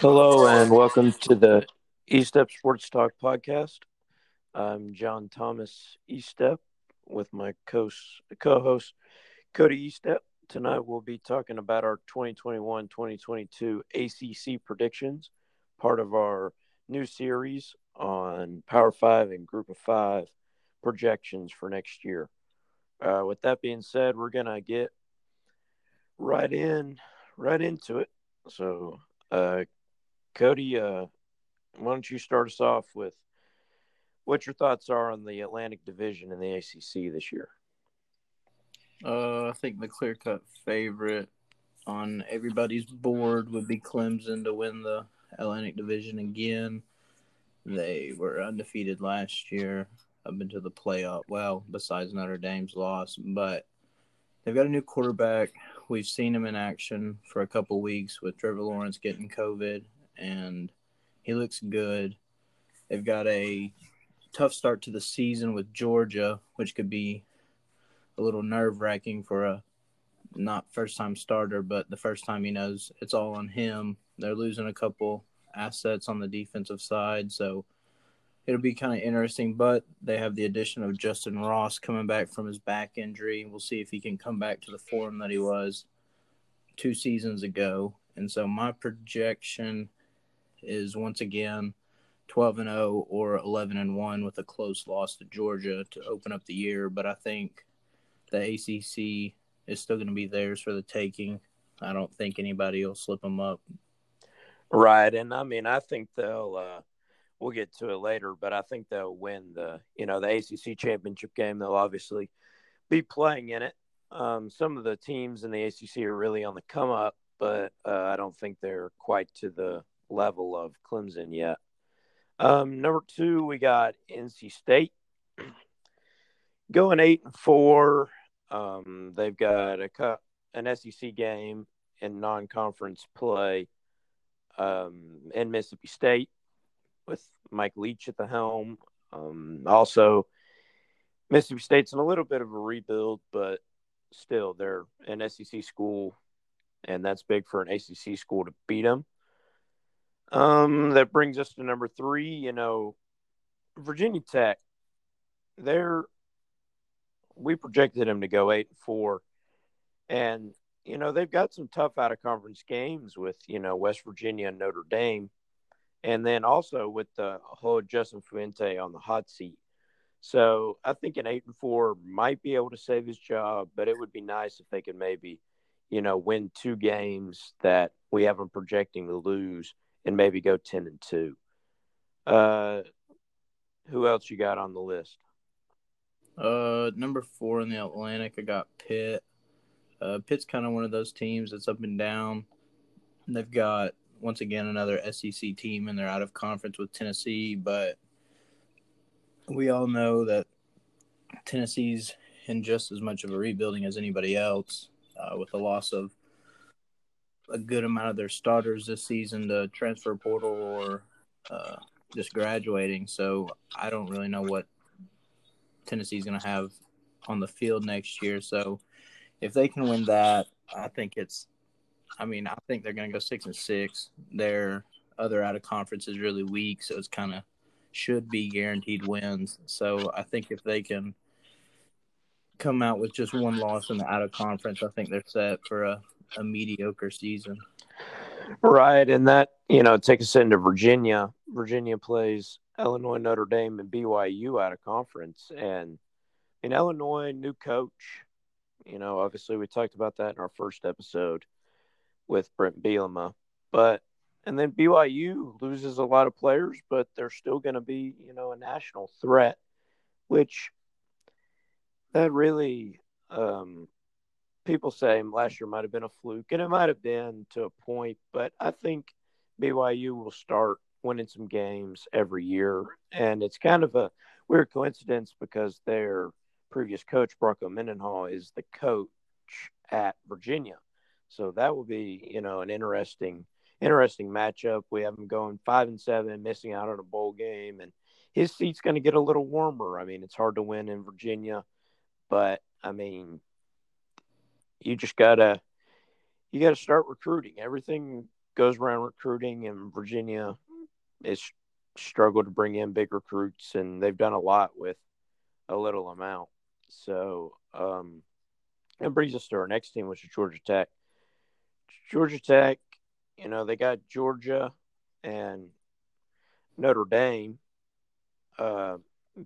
Hello and welcome to the Estep Sports Talk podcast. I'm John Thomas Estep with my co host Cody Estep. Tonight we'll be talking about our 2021 2022 ACC predictions, part of our new series on Power Five and Group of Five projections for next year. Uh, with that being said, we're going to get right in, right into it. So, uh, Cody, uh, why don't you start us off with what your thoughts are on the Atlantic Division in the ACC this year? Uh, I think the clear cut favorite on everybody's board would be Clemson to win the Atlantic Division again. They were undefeated last year up into the playoff. Well, besides Notre Dame's loss, but they've got a new quarterback. We've seen him in action for a couple weeks with Trevor Lawrence getting COVID and he looks good. They've got a tough start to the season with Georgia, which could be a little nerve wracking for a not first time starter, but the first time he knows it's all on him. They're losing a couple assets on the defensive side, so it'll be kind of interesting. But they have the addition of Justin Ross coming back from his back injury. We'll see if he can come back to the form that he was two seasons ago. And so my projection is once again 12 and 0 or 11 and 1 with a close loss to Georgia to open up the year. But I think the ACC is still going to be theirs for the taking. I don't think anybody will slip them up. Right, and I mean, I think they'll. Uh, we'll get to it later, but I think they'll win the you know the ACC championship game. They'll obviously be playing in it. Um, some of the teams in the ACC are really on the come up, but uh, I don't think they're quite to the level of Clemson yet. Um, number two, we got NC State going eight and four. Um, they've got a cup, an SEC game in non-conference play um, in Mississippi State with Mike Leach at the helm. Um, also, Mississippi State's in a little bit of a rebuild, but still, they're an SEC school, and that's big for an ACC school to beat them. Um, that brings us to number three. You know, Virginia Tech. They're we projected them to go eight and four, and you know they've got some tough out of conference games with you know West Virginia and Notre Dame, and then also with the whole Justin Fuente on the hot seat. So I think an eight and four might be able to save his job, but it would be nice if they could maybe, you know, win two games that we have them projecting to lose and maybe go 10 and 2. Uh, who else you got on the list? Uh, number four in the Atlantic, I got Pitt. Uh, Pitt's kind of one of those teams that's up and down. They've got once again another SEC team, and they're out of conference with Tennessee. But we all know that Tennessee's in just as much of a rebuilding as anybody else, uh, with the loss of a good amount of their starters this season to transfer portal or uh, just graduating. So I don't really know what Tennessee's going to have on the field next year. So if they can win that, I think it's. I mean, I think they're going to go six and six. Their other out of conference is really weak, so it's kind of should be guaranteed wins. So I think if they can come out with just one loss in the out of conference, I think they're set for a a mediocre season. Right, and that you know take us into Virginia. Virginia plays Illinois, Notre Dame, and BYU out of conference, and in Illinois, new coach. You know, obviously we talked about that in our first episode with Brent Bielema, but and then BYU loses a lot of players, but they're still going to be you know a national threat, which that really um, people say last year might have been a fluke, and it might have been to a point, but I think BYU will start winning some games every year. And it's kind of a weird coincidence because their previous coach, Bronco Mendenhall, is the coach at Virginia. So that will be, you know, an interesting, interesting matchup. We have them going five and seven, missing out on a bowl game, and his seat's going to get a little warmer. I mean, it's hard to win in Virginia, but I mean, you just gotta you gotta start recruiting. Everything goes around recruiting, and Virginia is struggled to bring in big recruits, and they've done a lot with a little amount. So um, that brings us to our next team, which is Georgia Tech. Georgia Tech, you know, they got Georgia and Notre Dame, uh,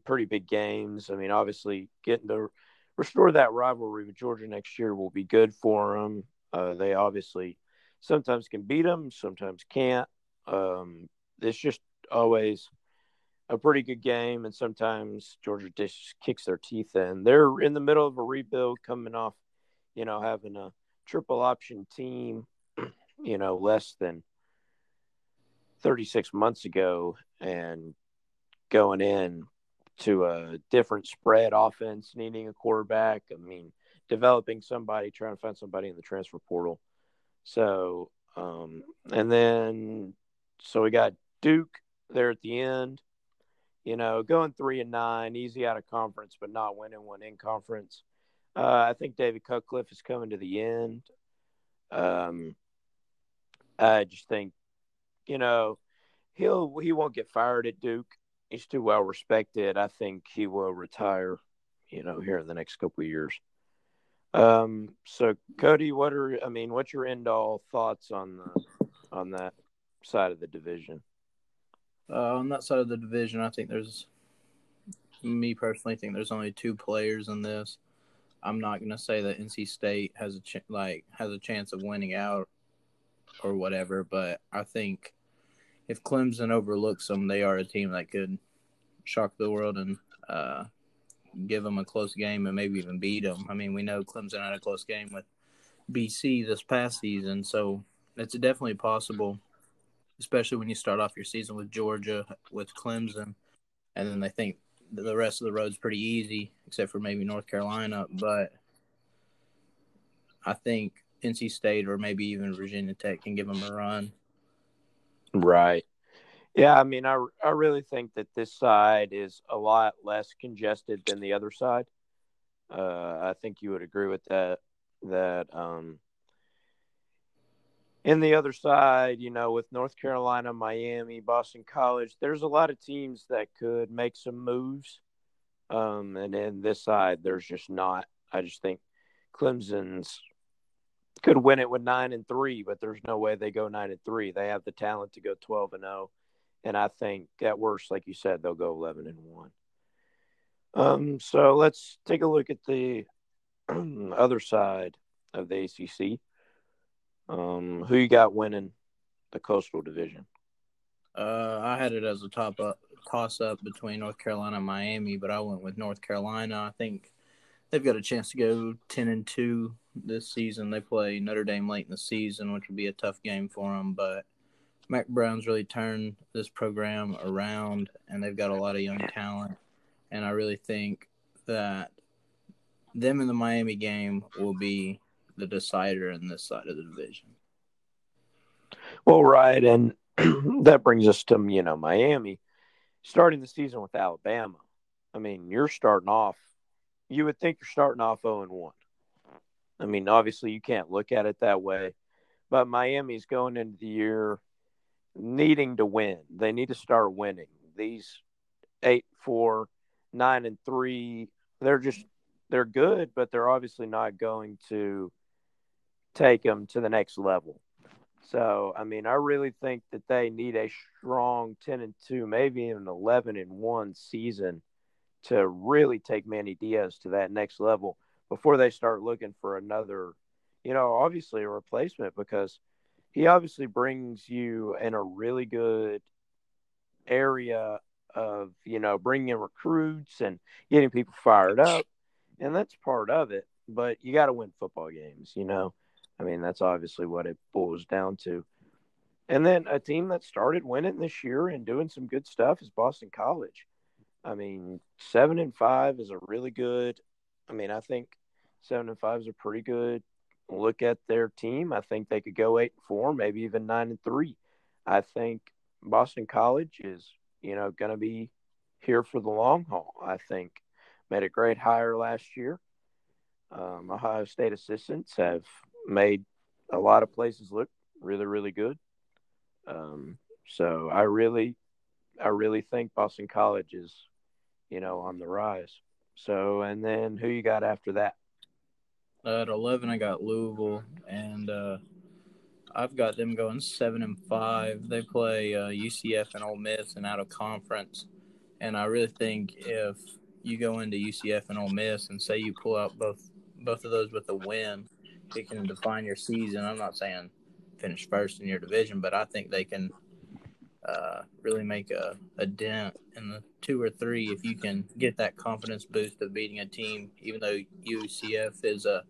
pretty big games. I mean, obviously, getting to restore that rivalry with Georgia next year will be good for them. Uh, they obviously sometimes can beat them, sometimes can't. Um, it's just always a pretty good game, and sometimes Georgia just kicks their teeth in. They're in the middle of a rebuild, coming off, you know, having a triple option team, you know, less than 36 months ago, and going in to a different spread offense, needing a quarterback. I mean, developing somebody, trying to find somebody in the transfer portal. So, um, and then so we got Duke there at the end. You know, going three and nine, easy out of conference, but not winning one in conference. Uh, I think David Cutcliffe is coming to the end. Um, I just think, you know, he'll he won't get fired at Duke. He's too well respected. I think he will retire, you know, here in the next couple of years. Um, so Cody, what are I mean, what's your end all thoughts on the on that side of the division? Uh, on that side of the division, I think there's me personally think there's only two players in this. I'm not going to say that NC State has a ch- like has a chance of winning out or whatever, but I think if Clemson overlooks them, they are a team that could shock the world and uh, give them a close game and maybe even beat them. I mean, we know Clemson had a close game with BC this past season, so it's definitely possible especially when you start off your season with Georgia, with Clemson, and then they think the rest of the road's pretty easy, except for maybe North Carolina. But I think NC State or maybe even Virginia Tech can give them a run. Right. Yeah, I mean, I, I really think that this side is a lot less congested than the other side. Uh, I think you would agree with that. That um, in the other side, you know, with North Carolina, Miami, Boston College, there's a lot of teams that could make some moves. Um, and in this side, there's just not. I just think Clemson's could win it with nine and three, but there's no way they go nine and three. They have the talent to go twelve and zero, and I think at worst, like you said, they'll go eleven and one. Um, so let's take a look at the other side of the ACC. Um, who you got winning the Coastal Division? Uh, I had it as a top up, toss up between North Carolina and Miami, but I went with North Carolina. I think they've got a chance to go ten and two this season. They play Notre Dame late in the season, which would be a tough game for them. But Mack Brown's really turned this program around, and they've got a lot of young talent. And I really think that them in the Miami game will be the decider in this side of the division. Well, right, and that brings us to you know Miami starting the season with Alabama. I mean, you're starting off. You would think you're starting off zero oh and one. I mean, obviously you can't look at it that way, but Miami's going into the year needing to win. They need to start winning. These eight, four, nine, and three, they're just they're good, but they're obviously not going to take them to the next level. So, I mean, I really think that they need a strong 10 and 2, maybe even 11 and 1 season to really take Manny Diaz to that next level before they start looking for another, you know, obviously a replacement because he obviously brings you in a really good area of, you know, bringing in recruits and getting people fired up. And that's part of it. But you got to win football games, you know. I mean, that's obviously what it boils down to. And then a team that started winning this year and doing some good stuff is Boston College. I mean, seven and five is a really good. I mean, I think seven and five is a pretty good look at their team. I think they could go eight and four, maybe even nine and three. I think Boston College is, you know, going to be here for the long haul. I think made a great hire last year. Um, Ohio State assistants have made a lot of places look really, really good. Um, so I really, I really think Boston College is, you know, on the rise. So, and then who you got after that? at eleven, I got Louisville, and uh, I've got them going seven and five. They play uh, UCF and Ole Miss and out of conference, and I really think if you go into UCF and Ole Miss and say you pull out both both of those with a win, it can define your season. I'm not saying finish first in your division, but I think they can uh, really make a, a dent in the two or three if you can get that confidence boost of beating a team, even though UCF is a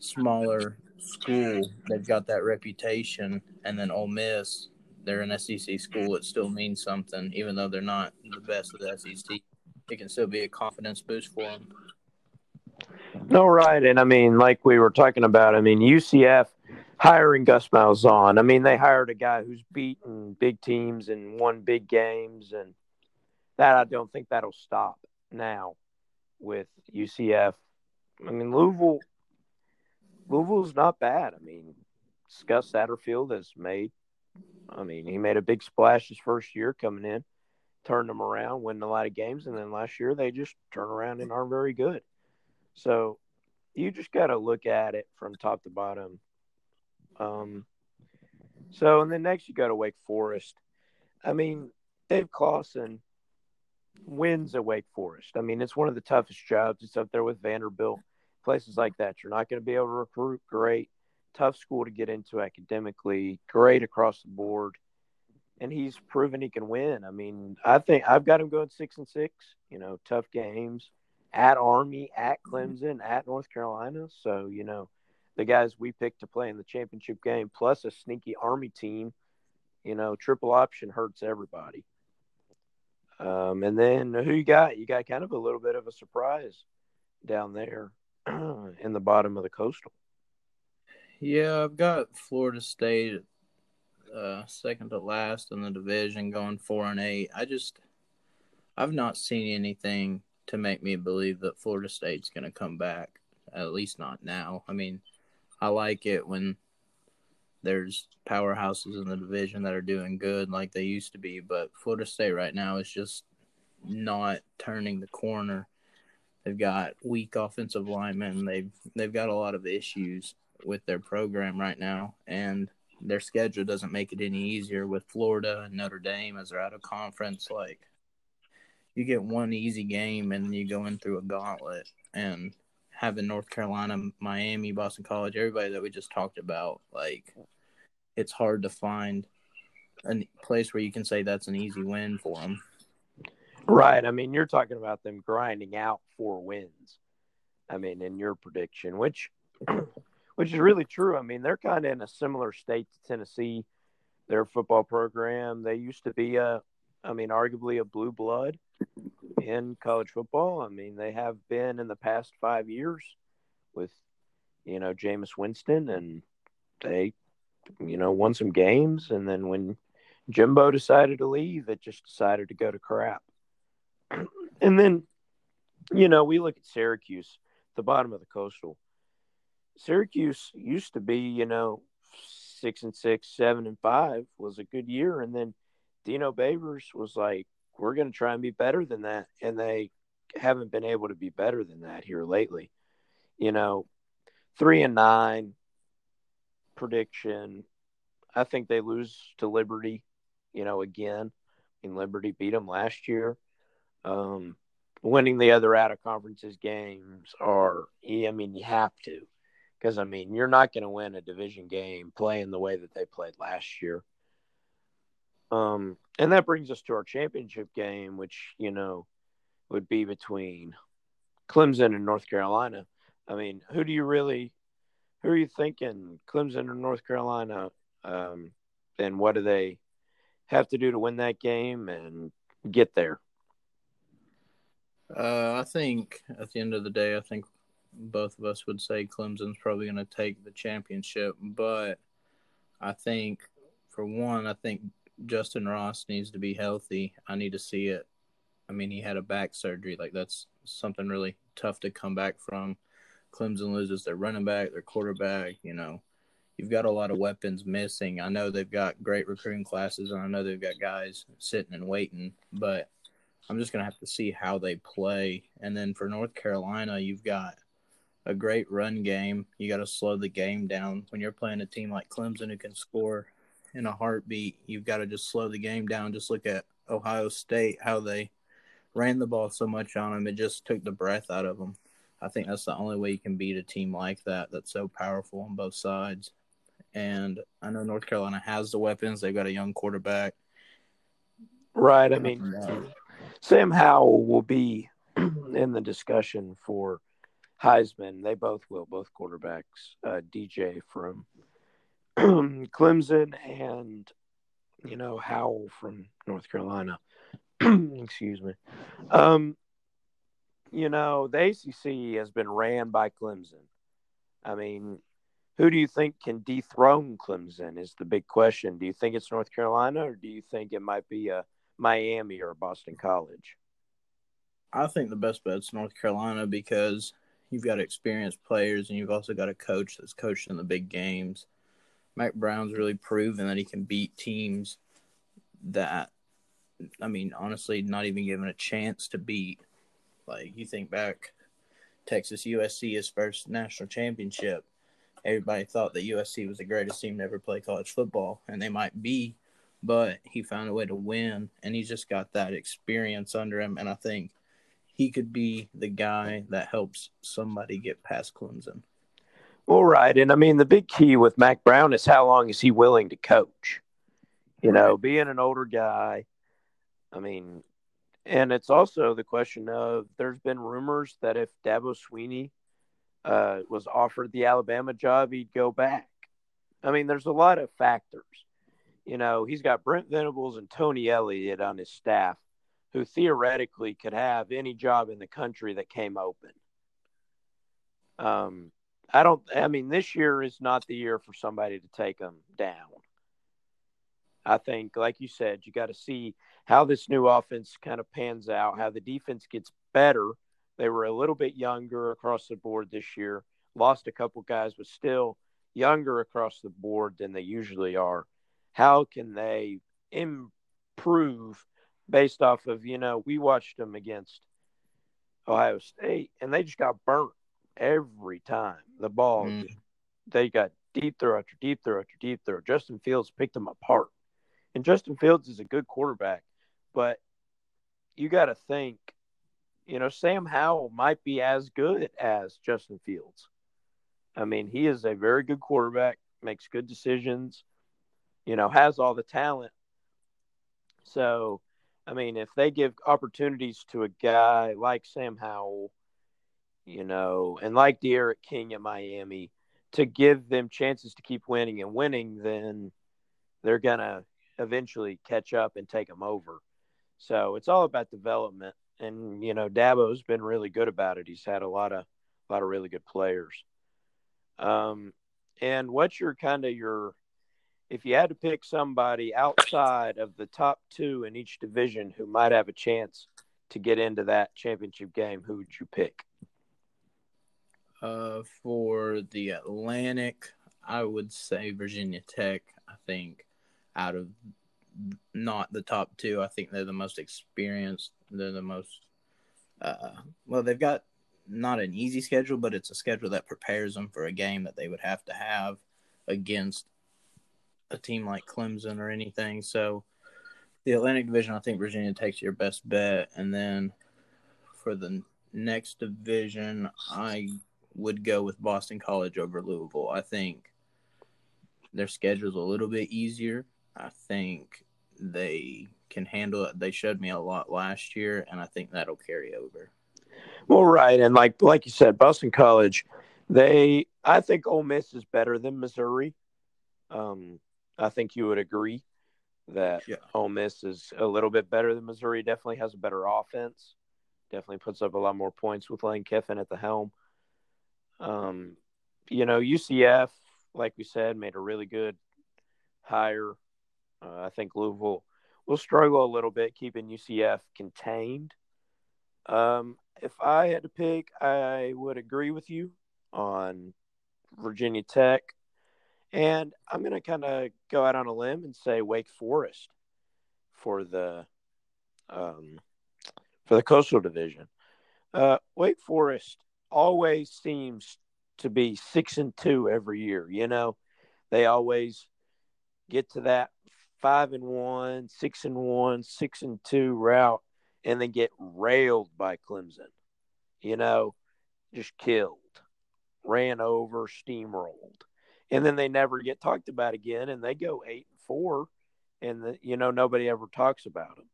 smaller school, they've got that reputation, and then Ole Miss, they're an SEC school. It still means something, even though they're not the best of the SEC. It can still be a confidence boost for them. No, right, and I mean, like we were talking about, I mean, UCF hiring Gus Malzahn. I mean, they hired a guy who's beaten big teams and won big games, and that I don't think that'll stop now with UCF. I mean, Louisville, Louisville's not bad. I mean, Gus Satterfield has made. I mean, he made a big splash his first year coming in, turned them around, winning a lot of games, and then last year they just turn around and aren't very good. So you just got to look at it from top to bottom um, so, and then next you go to Wake Forest. I mean, Dave Clawson wins at Wake Forest. I mean, it's one of the toughest jobs. It's up there with Vanderbilt, places like that. You're not going to be able to recruit great. Tough school to get into academically, great across the board. And he's proven he can win. I mean, I think I've got him going six and six, you know, tough games at Army, at Clemson, at North Carolina. So, you know, the guys we picked to play in the championship game, plus a sneaky Army team, you know, triple option hurts everybody. Um, and then who you got? You got kind of a little bit of a surprise down there in the bottom of the coastal. Yeah, I've got Florida State uh, second to last in the division, going four and eight. I just, I've not seen anything to make me believe that Florida State's going to come back. At least not now. I mean, I like it when there's powerhouses in the division that are doing good like they used to be, but Florida State right now is just not turning the corner. They've got weak offensive linemen. They've they've got a lot of issues with their program right now, and their schedule doesn't make it any easier with Florida and Notre Dame as they're out of conference. Like you get one easy game and you go in through a gauntlet, and having North Carolina, Miami, Boston College, everybody that we just talked about, like it's hard to find a place where you can say that's an easy win for them. Right. I mean, you're talking about them grinding out four wins. I mean, in your prediction, which which is really true. I mean, they're kind of in a similar state to Tennessee. Their football program, they used to be a I mean, arguably a blue blood in college football. I mean, they have been in the past five years with, you know, Jameis Winston, and they, you know, won some games. And then when Jimbo decided to leave, it just decided to go to crap. and then, you know, we look at Syracuse, the bottom of the coastal. Syracuse used to be, you know, six and six, seven and five was a good year, and then Dino Babers was like, we're going to try and be better than that. And they haven't been able to be better than that here lately. You know, three and nine prediction. I think they lose to Liberty, you know, again. In Liberty beat them last year. Um, winning the other out of conferences games are, I mean, you have to. Because, I mean, you're not going to win a division game playing the way that they played last year. Um, and that brings us to our championship game, which you know would be between Clemson and North Carolina. I mean, who do you really, who are you thinking, Clemson or North Carolina? Um, and what do they have to do to win that game and get there? Uh, I think at the end of the day, I think both of us would say Clemson's probably going to take the championship, but I think for one, I think Justin Ross needs to be healthy. I need to see it. I mean, he had a back surgery. Like that's something really tough to come back from. Clemson loses their running back, their quarterback. You know, you've got a lot of weapons missing. I know they've got great recruiting classes, and I know they've got guys sitting and waiting, but I'm just gonna have to see how they play. And then for North Carolina, you've got a great run game. You got to slow the game down when you're playing a team like Clemson who can score in a heartbeat. You've got to just slow the game down. Just look at Ohio State how they ran the ball so much on them, it just took the breath out of them. I think that's the only way you can beat a team like that that's so powerful on both sides. And I know North Carolina has the weapons. They've got a young quarterback. Right. I mean, Sam Howell will be in the discussion for Heisman. They both will, both quarterbacks. Uh, DJ from Clemson and, you know, Howell from North Carolina. Excuse me. Um, you know, the ACC has been ran by Clemson. I mean, who do you think can dethrone Clemson is the big question. Do you think it's North Carolina or do you think it might be a Miami or Boston College? I think the best bet's North Carolina because you've got experienced players and you've also got a coach that's coached in the big games. Mack Brown's really proven that he can beat teams that I mean, honestly, not even given a chance to beat. Like you think back, Texas USC his first national championship. Everybody thought that USC was the greatest team to ever play college football, and they might be, but he found a way to win, and he's just got that experience under him. And I think he could be the guy that helps somebody get past Clemson. All right, and I mean the big key with Mack Brown is how long is he willing to coach? You know, being an older guy, I mean, and it's also the question of there's been rumors that if Dabo Swinney uh, was offered the Alabama job, he'd go back. I mean, there's a lot of factors. You know, he's got Brent Venables and Tony Elliott on his staff who theoretically could have any job in the country that came open. Um, I don't, I mean, this year is not the year for somebody to take them down. I think, like you said, you got to see how this new offense kind of pans out, how the defense gets better. They were a little bit younger across the board this year, lost a couple guys, but still younger across the board than they usually are. How can they improve based off of, you know, we watched them against Ohio State and they just got burnt every time. The ball, mm. they got deep throw after deep throw after deep throw. Justin Fields picked them apart. And Justin Fields is a good quarterback, but you got to think, you know, Sam Howell might be as good as Justin Fields. I mean, he is a very good quarterback, makes good decisions, you know, has all the talent. So, I mean, if they give opportunities to a guy like Sam Howell, you know, and like D'Eriq King at Miami, to give them chances to keep winning and winning, then they're gonna eventually catch up and take them over. So it's all about development, and you know Dabo's been really good about it. He's had a lot of a lot of really good players. Um, and what's your kind of your if you had to pick somebody outside of the top two in each division who might have a chance to get into that championship game, who would you pick? Uh, for the Atlantic, I would say Virginia Tech. I think out of not the top two. I think they're the most experienced. They're the most uh, well. They've got not an easy schedule, but it's a schedule that prepares them for a game that they would have to have against a team like Clemson or anything. So the Atlantic Division, I think Virginia Tech's your best bet, and then for the next division, I would go with Boston College over Louisville. I think their schedule's a little bit easier. I think they can handle it. They showed me a lot last year, and I think that'll carry over. Well, right, and like like you said, Boston College, they I think Ole Miss is better than Missouri. Um, I think you would agree that yeah. Ole Miss is a little bit better than Missouri. Definitely has a better offense. Definitely puts up a lot more points with Lane Kiffin at the helm. Um, you know, UCF, like we said, made a really good hire uh, I think Louisville will struggle a little bit keeping UCF contained. Um, if I had to pick, I would agree with you on Virginia Tech. And I'm going to kind of go out on a limb and say Wake Forest for the um, for the Coastal Division. Uh, Wake Forest always seems to be six and two every year. You know, they always get to that five and one, six and one, six and two route, and then get railed by Clemson. You know, just killed, ran over, steamrolled, and then they never get talked about again, and they go eight and four, and the, you know nobody ever talks about them.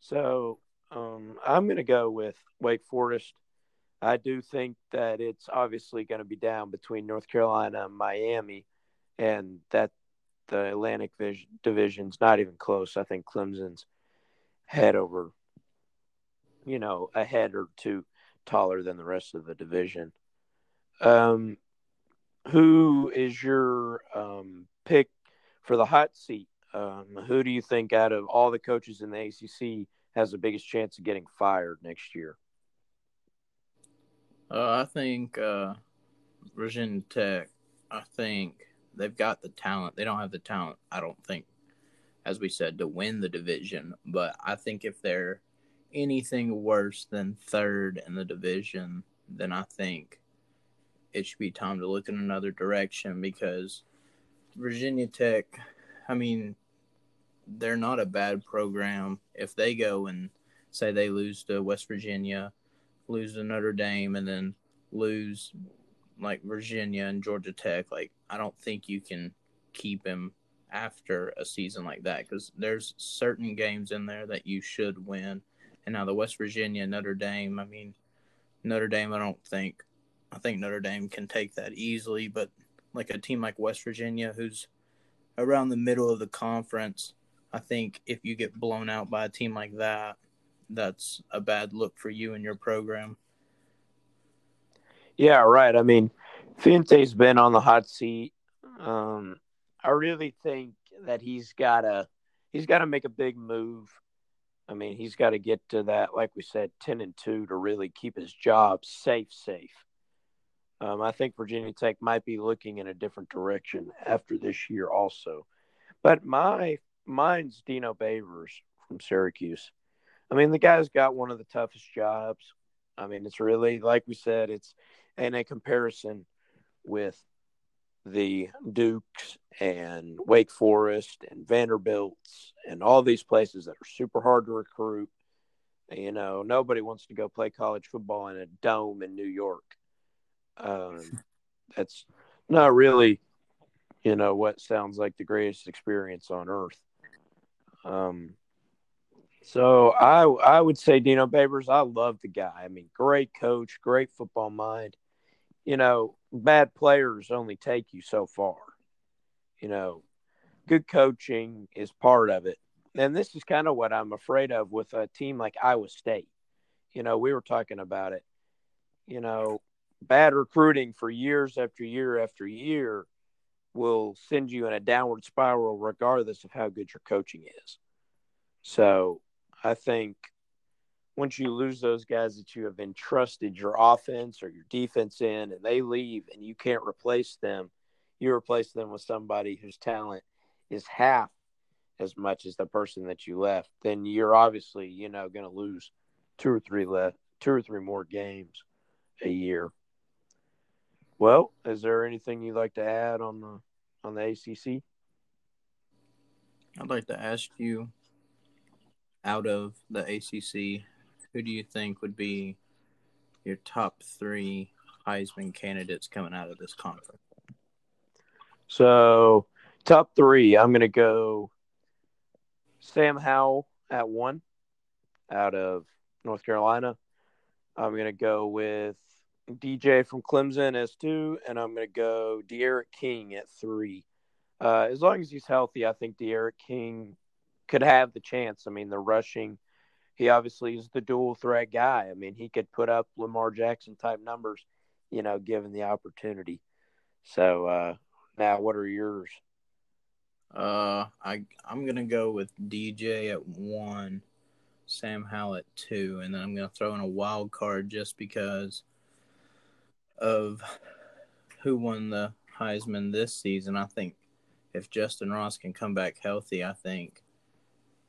So um, I'm going to go with Wake Forest. I do think that it's obviously going to be down between North Carolina and Miami, and that the Atlantic division's not even close. I think Clemson's head over, you know, a head or two taller than the rest of the division. Um, who is your um, pick for the hot seat? Um, who do you think out of all the coaches in the ACC has the biggest chance of getting fired next year? Uh, I think uh, Virginia Tech. I think they've got the talent. They don't have the talent, I don't think, as we said, to win the division. But I think if they're anything worse than third in the division, then I think it should be time to look in another direction because Virginia Tech, I mean, they're not a bad program. If they go and say they lose to West Virginia, lose to Notre Dame, and then lose like Virginia and Georgia Tech, like I don't think you can keep him after a season like that because there's certain games in there that you should win. And now the West Virginia Notre Dame, I mean, Notre Dame, I don't think, I think Notre Dame can take that easily, but like a team like West Virginia, who's around the middle of the conference, I think if you get blown out by a team like that, that's a bad look for you and your program. Yeah, right. I mean, Fuente's been on the hot seat. Um, I really think that he's got to he's got to make a big move. I mean, he's got to get to that, like we said, ten and two to really keep his job safe. Safe. Um, I think Virginia Tech might be looking in a different direction after this year, also. But my mine's Dino Babers from Syracuse. I mean, the guy's got one of the toughest jobs. I mean, it's really like we said, it's in a comparison with the Dukes and Wake Forest and Vanderbilts and all these places that are super hard to recruit. You know, nobody wants to go play college football in a dome in New York. Um, that's not really, you know, what sounds like the greatest experience on earth. Um, so I I would say Dino Babers. I love the guy. I mean, great coach, great football mind you know, bad players only take you so far. You know, good coaching is part of it. And this is kind of what I'm afraid of with a team like Iowa State. You know, we were talking about it. You know, bad recruiting for years after year after year will send you in a downward spiral regardless of how good your coaching is. So I think once you lose those guys that you have entrusted your offense or your defense in and they leave and you can't replace them, you replace them with somebody whose talent is half as much as the person that you left, then you're obviously, you know, going to lose two or three left, two or three more games a year. Well, is there anything you'd like to add on the on the ACC? I'd like to ask you out of the ACC, who do you think would be your top three Heisman candidates coming out of this conference? So, top three, I'm going to go Sam Howell at one out of North Carolina. I'm going to go with DJ from Clemson as two, and I'm going to go D'Eriq King at three. Uh, as long as he's healthy, I think D'Eriq King could have the chance. I mean, the rushing – he obviously is the dual threat guy. I mean, he could put up Lamar Jackson type numbers, you know, given the opportunity. So uh, now, what are yours? Uh, I I'm gonna go with DJ at one, Sam Howell at two, and then I'm gonna throw in a wild card just because of who won the Heisman this season. I think if Justin Ross can come back healthy, I think.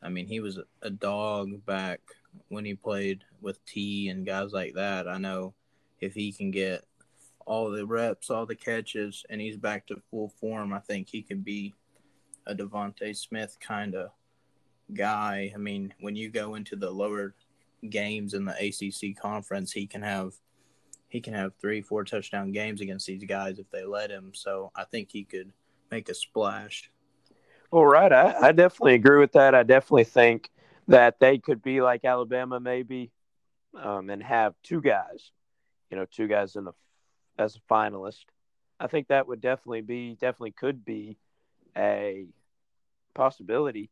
I mean, he was a dog back when he played with T and guys like that. I know if he can get all the reps, all the catches, and he's back to full form, I think he could be a DeVonta Smith kind of guy. I mean, when you go into the lower games in the ACC conference, he can have he can have three, four touchdown games against these guys if they let him. So I think he could make a splash. Well, right. I, I definitely agree with that. I definitely think that they could be like Alabama, maybe, um, and have two guys, you know, two guys in the as a finalist. I think that would definitely be, definitely could be a possibility.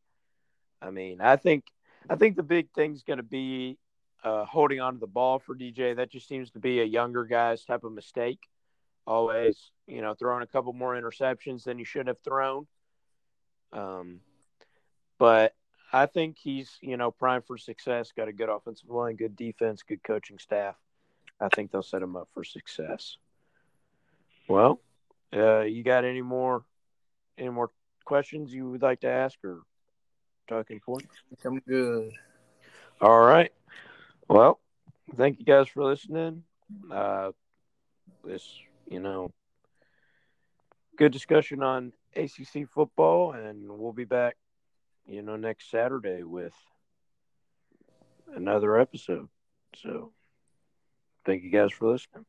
I mean, I think, I think the big thing's going to be uh, holding on to the ball for DJ. That just seems to be a younger guy's type of mistake. Always, you know, throwing a couple more interceptions than you should have thrown. Um, but I think he's, you know, primed for success. Got a good offensive line, good defense, good coaching staff. I think they'll set him up for success. Well, uh, you got any more, any more questions you would like to ask or talking points? I'm good. All right. Well, thank you guys for listening. Uh, this, you know, good discussion on ACC football, and we'll be back, you know, next Saturday with another episode. So, thank you guys for listening.